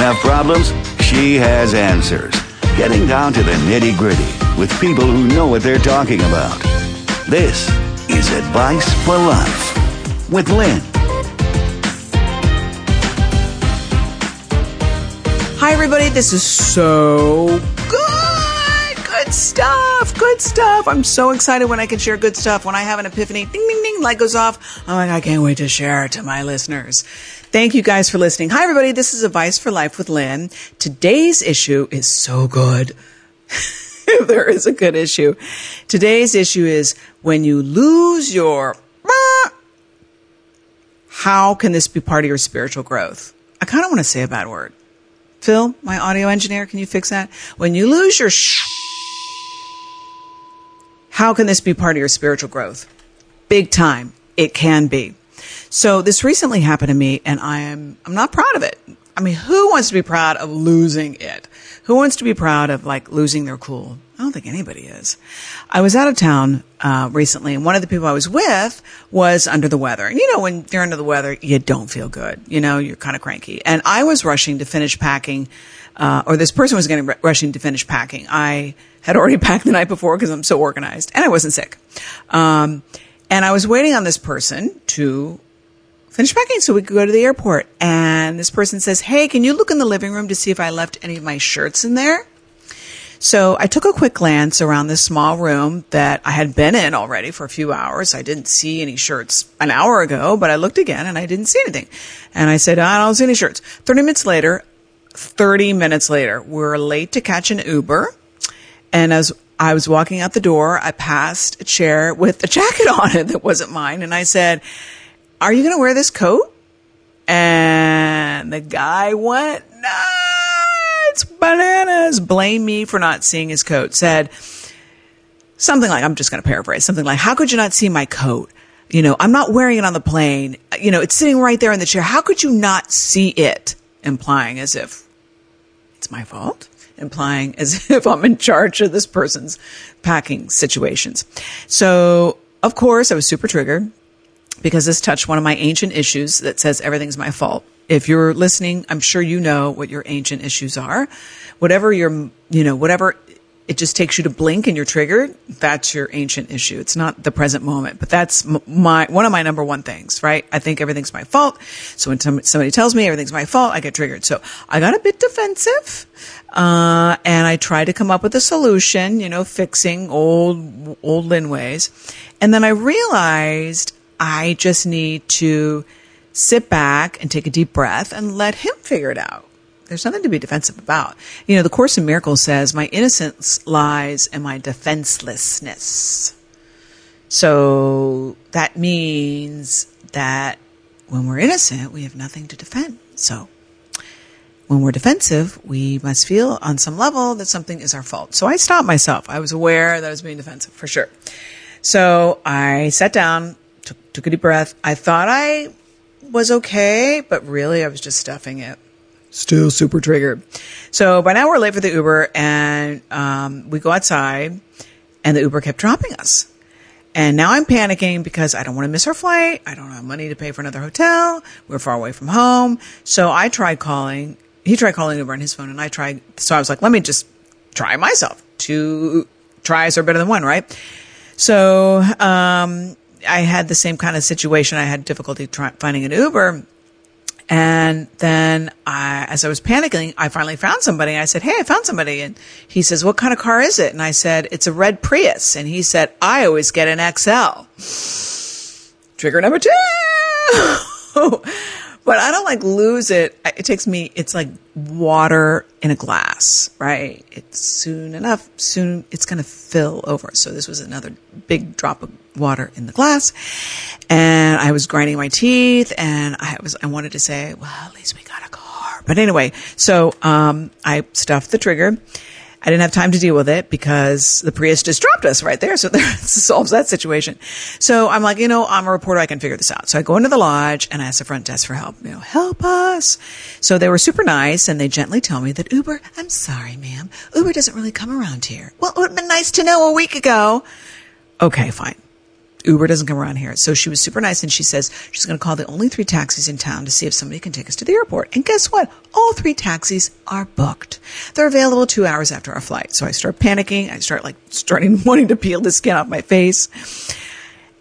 have problems, she has answers. Getting down to the nitty gritty with people who know what they're talking about. This is Advice for Life with Lynn. Hi, everybody. This is so good. Good stuff. Good stuff. I'm so excited when I can share good stuff. When I have an epiphany, ding, ding, ding, light goes off. I'm like, I can't wait to share it to my listeners. Thank you guys for listening. Hi, everybody. This is Advice for Life with Lynn. Today's issue is so good. if there is a good issue. Today's issue is when you lose your, how can this be part of your spiritual growth? I kind of want to say a bad word. Phil, my audio engineer, can you fix that? When you lose your sh- how can this be part of your spiritual growth? Big time. It can be. So this recently happened to me and I am, I'm not proud of it. I mean, who wants to be proud of losing it? Who wants to be proud of like losing their cool? I don't think anybody is. I was out of town uh, recently, and one of the people I was with was under the weather. And you know, when you're under the weather, you don't feel good. You know, you're kind of cranky. And I was rushing to finish packing, uh, or this person was getting r- rushing to finish packing. I had already packed the night before because I'm so organized, and I wasn't sick. Um, and I was waiting on this person to finish packing so we could go to the airport. And this person says, Hey, can you look in the living room to see if I left any of my shirts in there? So I took a quick glance around this small room that I had been in already for a few hours. I didn't see any shirts an hour ago, but I looked again and I didn't see anything. And I said, I don't see any shirts. 30 minutes later, 30 minutes later, we're late to catch an Uber. And as I was walking out the door, I passed a chair with a jacket on it that wasn't mine. And I said, Are you going to wear this coat? And the guy went, nuts, bananas, blame me for not seeing his coat. Said something like, I'm just going to paraphrase, something like, how could you not see my coat? You know, I'm not wearing it on the plane. You know, it's sitting right there in the chair. How could you not see it? Implying as if it's my fault. Implying as if I'm in charge of this person's packing situations. So, of course, I was super triggered because this touched one of my ancient issues that says everything's my fault. If you're listening, I'm sure you know what your ancient issues are. Whatever your, you know, whatever it just takes you to blink and you're triggered, that's your ancient issue. It's not the present moment, but that's my, one of my number one things, right? I think everything's my fault. So when somebody tells me everything's my fault, I get triggered. So I got a bit defensive, uh, and I tried to come up with a solution, you know, fixing old, old Lynn ways. And then I realized I just need to sit back and take a deep breath and let him figure it out. There's nothing to be defensive about. You know, the Course in Miracles says, My innocence lies in my defenselessness. So that means that when we're innocent, we have nothing to defend. So when we're defensive, we must feel on some level that something is our fault. So I stopped myself. I was aware that I was being defensive for sure. So I sat down, took, a deep breath. I thought I was okay, but really I was just stuffing it. Still super triggered. So by now we're late for the Uber and um, we go outside and the Uber kept dropping us. And now I'm panicking because I don't want to miss our flight. I don't have money to pay for another hotel. We're far away from home. So I tried calling. He tried calling Uber on his phone and I tried. So I was like, let me just try myself. Two tries are better than one, right? So, um, I had the same kind of situation. I had difficulty try- finding an Uber. And then I, as I was panicking, I finally found somebody. I said, Hey, I found somebody. And he says, what kind of car is it? And I said, it's a red Prius. And he said, I always get an XL. Trigger number two. but I don't like lose it. It takes me, it's like water in a glass, right? It's soon enough, soon it's going to fill over. So this was another big drop of water in the glass. And I was grinding my teeth and I was, I wanted to say, well, at least we got a car. But anyway, so, um, I stuffed the trigger. I didn't have time to deal with it because the Prius just dropped us right there. So that solves that situation. So I'm like, you know, I'm a reporter. I can figure this out. So I go into the lodge and I ask the front desk for help. You know, help us. So they were super nice and they gently tell me that Uber, I'm sorry, ma'am. Uber doesn't really come around here. Well, it would have been nice to know a week ago. Okay, fine. Uber doesn't come around here. So she was super nice and she says she's going to call the only three taxis in town to see if somebody can take us to the airport. And guess what? All three taxis are booked. They're available two hours after our flight. So I start panicking. I start like starting wanting to peel the skin off my face.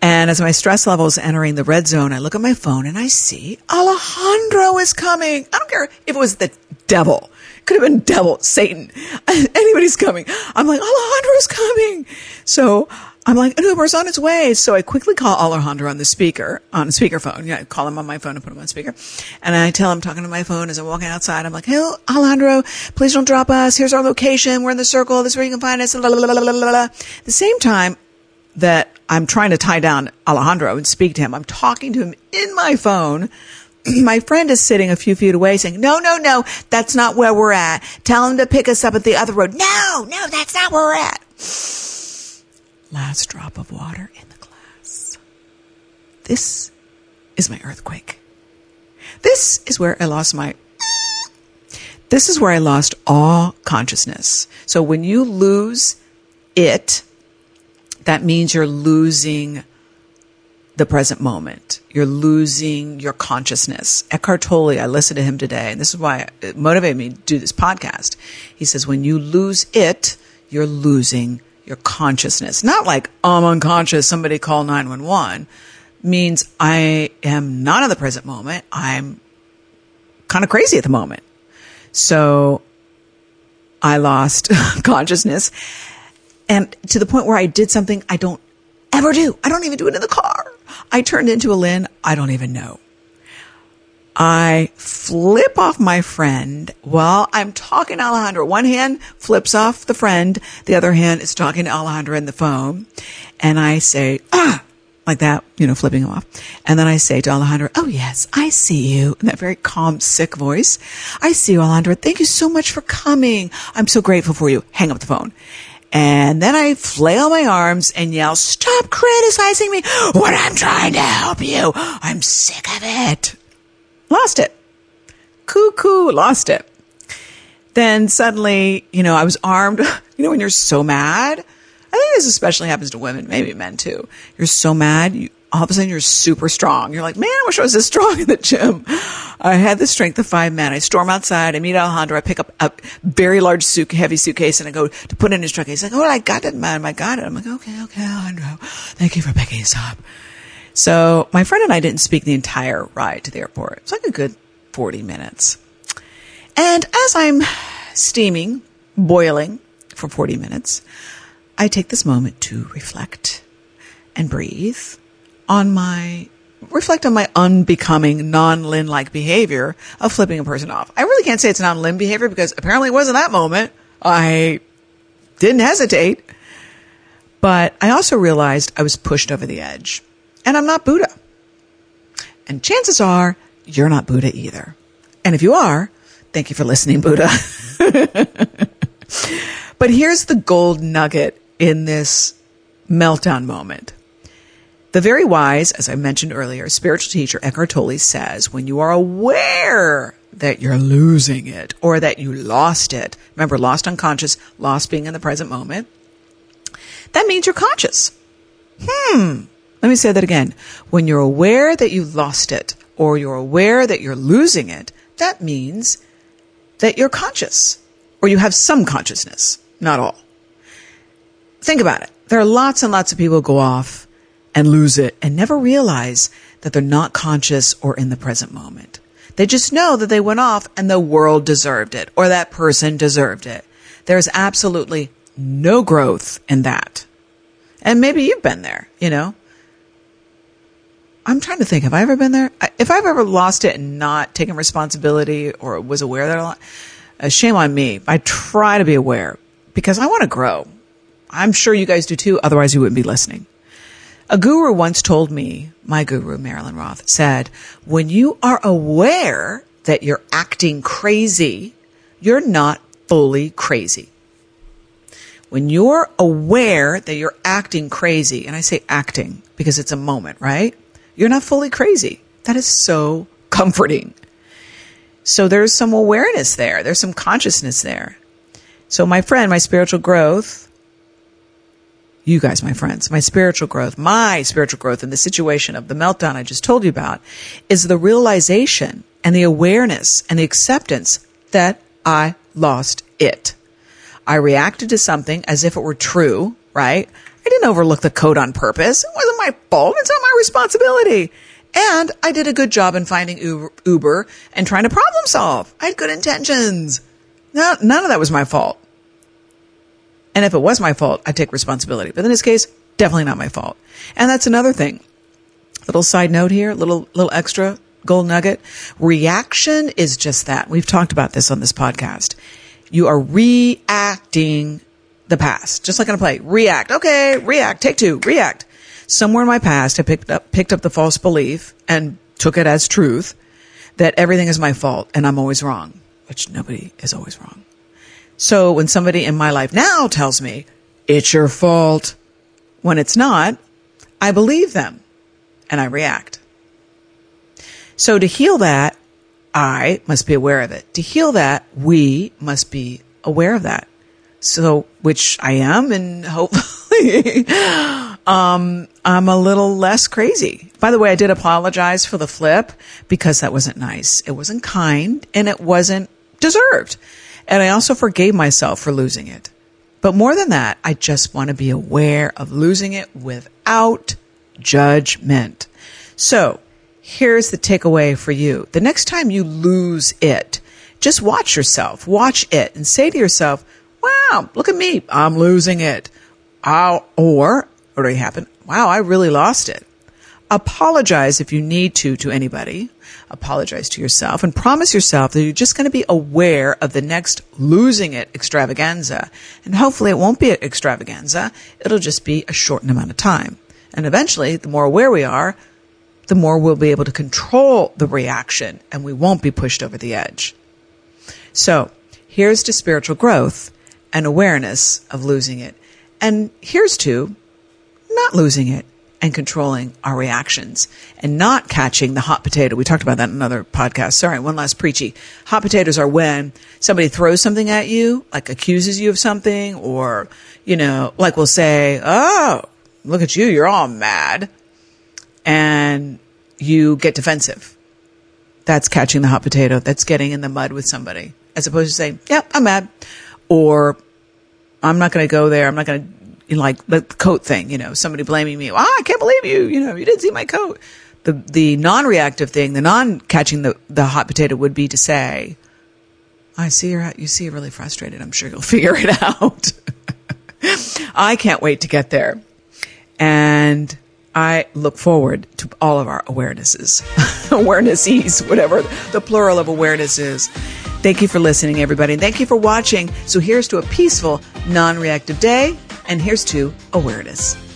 And as my stress level is entering the red zone, I look at my phone and I see Alejandro is coming. I don't care if it was the devil. It could have been devil, Satan. Anybody's coming. I'm like, Alejandro's coming. So I'm like, an Uber's on its way. So I quickly call Alejandro on the speaker, on speakerphone. Yeah, I call him on my phone and put him on speaker. And I tell him, talking to my phone as I'm walking outside, I'm like, hey, Alejandro, please don't drop us. Here's our location. We're in the circle. This is where you can find us. La, la, la, the same time that I'm trying to tie down Alejandro and speak to him, I'm talking to him in my phone. my friend is sitting a few feet away saying, no, no, no, that's not where we're at. Tell him to pick us up at the other road. No, no, that's not where we're at last drop of water in the glass. This is my earthquake. This is where I lost my. This is where I lost all consciousness. So when you lose it, that means you're losing the present moment. You're losing your consciousness. Eckhart Tolle, I listened to him today, and this is why it motivated me to do this podcast. He says, when you lose it, you're losing your consciousness. Not like, I'm unconscious, somebody call 911. Means I am not in the present moment. I'm kind of crazy at the moment. So I lost consciousness and to the point where I did something I don't ever do. I don't even do it in the car. I turned into a Lynn I don't even know. I flip off my friend while I'm talking to Alejandro. One hand flips off the friend. The other hand is talking to Alejandro in the phone. And I say, ah, like that, you know, flipping him off. And then I say to Alejandro, oh yes, I see you in that very calm, sick voice. I see you, Alejandro. Thank you so much for coming. I'm so grateful for you. Hang up the phone. And then I flail my arms and yell, stop criticizing me when I'm trying to help you. I'm sick of it. Lost it. Cuckoo, lost it. Then suddenly, you know, I was armed. You know, when you're so mad, I think this especially happens to women, maybe men too. You're so mad, you, all of a sudden you're super strong. You're like, man, I wish I was this strong in the gym. I had the strength of five men. I storm outside. I meet Alejandro. I pick up a very large suit, heavy suitcase and I go to put it in his truck. He's like, oh, I got it, man. I got it. I'm like, okay, okay, Alejandro. Thank you for picking us up. So my friend and I didn't speak the entire ride to the airport. It's like a good 40 minutes. And as I'm steaming, boiling for 40 minutes, I take this moment to reflect and breathe on my reflect on my unbecoming non-Lynn like behavior of flipping a person off. I really can't say it's non-Lynn behavior because apparently it wasn't that moment. I didn't hesitate. But I also realized I was pushed over the edge. And I'm not Buddha. And chances are you're not Buddha either. And if you are, thank you for listening, Buddha. but here's the gold nugget in this meltdown moment. The very wise, as I mentioned earlier, spiritual teacher Eckhart Tolle says, when you are aware that you're losing it or that you lost it, remember lost unconscious, lost being in the present moment, that means you're conscious. Hmm, let me say that again. When you're aware that you lost it or you're aware that you're losing it, that means that you're conscious or you have some consciousness, not all. Think about it. There are lots and lots of people go off and lose it and never realize that they're not conscious or in the present moment. They just know that they went off and the world deserved it or that person deserved it. There's absolutely no growth in that. And maybe you've been there, you know, I'm trying to think. Have I ever been there? If I've ever lost it and not taken responsibility or was aware that I uh, shame on me. I try to be aware because I want to grow. I'm sure you guys do too. Otherwise, you wouldn't be listening. A guru once told me, my guru, Marilyn Roth, said, when you are aware that you're acting crazy, you're not fully crazy. When you're aware that you're acting crazy, and I say acting because it's a moment, right? You're not fully crazy. That is so comforting. So there's some awareness there. There's some consciousness there. So my friend, my spiritual growth, you guys, my friends, my spiritual growth, my spiritual growth in the situation of the meltdown I just told you about is the realization and the awareness and the acceptance that I lost it. I reacted to something as if it were true, right? I didn't overlook the code on purpose. It wasn't my fault. It's not my responsibility. And I did a good job in finding Uber and trying to problem solve. I had good intentions. No, none of that was my fault. And if it was my fault, I take responsibility. But in this case, definitely not my fault. And that's another thing. Little side note here, little, little extra gold nugget. Reaction is just that. We've talked about this on this podcast. You are reacting the past, just like in a play. React. Okay. React. Take two. React. Somewhere in my past, I picked up, picked up the false belief and took it as truth that everything is my fault and I'm always wrong, which nobody is always wrong. So when somebody in my life now tells me it's your fault when it's not, I believe them and I react. So to heal that, I must be aware of it. To heal that, we must be aware of that. So, which I am and hopefully, um, I'm a little less crazy. By the way, I did apologize for the flip because that wasn't nice. It wasn't kind and it wasn't deserved. And I also forgave myself for losing it. But more than that, I just want to be aware of losing it without judgment. So here's the takeaway for you. The next time you lose it, just watch yourself, watch it and say to yourself, wow, look at me. I'm losing it. I'll, or, already happened? Wow, I really lost it. Apologize if you need to to anybody. Apologize to yourself and promise yourself that you're just going to be aware of the next losing it extravaganza. And hopefully it won't be an extravaganza. It'll just be a shortened amount of time. And eventually, the more aware we are, the more we'll be able to control the reaction and we won't be pushed over the edge. So here's to spiritual growth and awareness of losing it. And here's to not losing it and controlling our reactions and not catching the hot potato. We talked about that in another podcast. Sorry, one last preachy. Hot potatoes are when somebody throws something at you, like accuses you of something, or, you know, like we'll say, Oh, look at you, you're all mad. And you get defensive. That's catching the hot potato. That's getting in the mud with somebody as opposed to saying, yeah, I'm mad. Or I'm not going to go there. I'm not going to you know, like the coat thing, you know, somebody blaming me. Oh, I can't believe you, you know, you didn't see my coat. The, the non-reactive thing, the non-catching the, the hot potato would be to say, I see you're, you see you're really frustrated. I'm sure you'll figure it out. I can't wait to get there. And I look forward to all of our awarenesses, awarenesses, whatever the plural of awareness is. Thank you for listening, everybody. And thank you for watching. So here's to a peaceful, non-reactive day. And here's to awareness.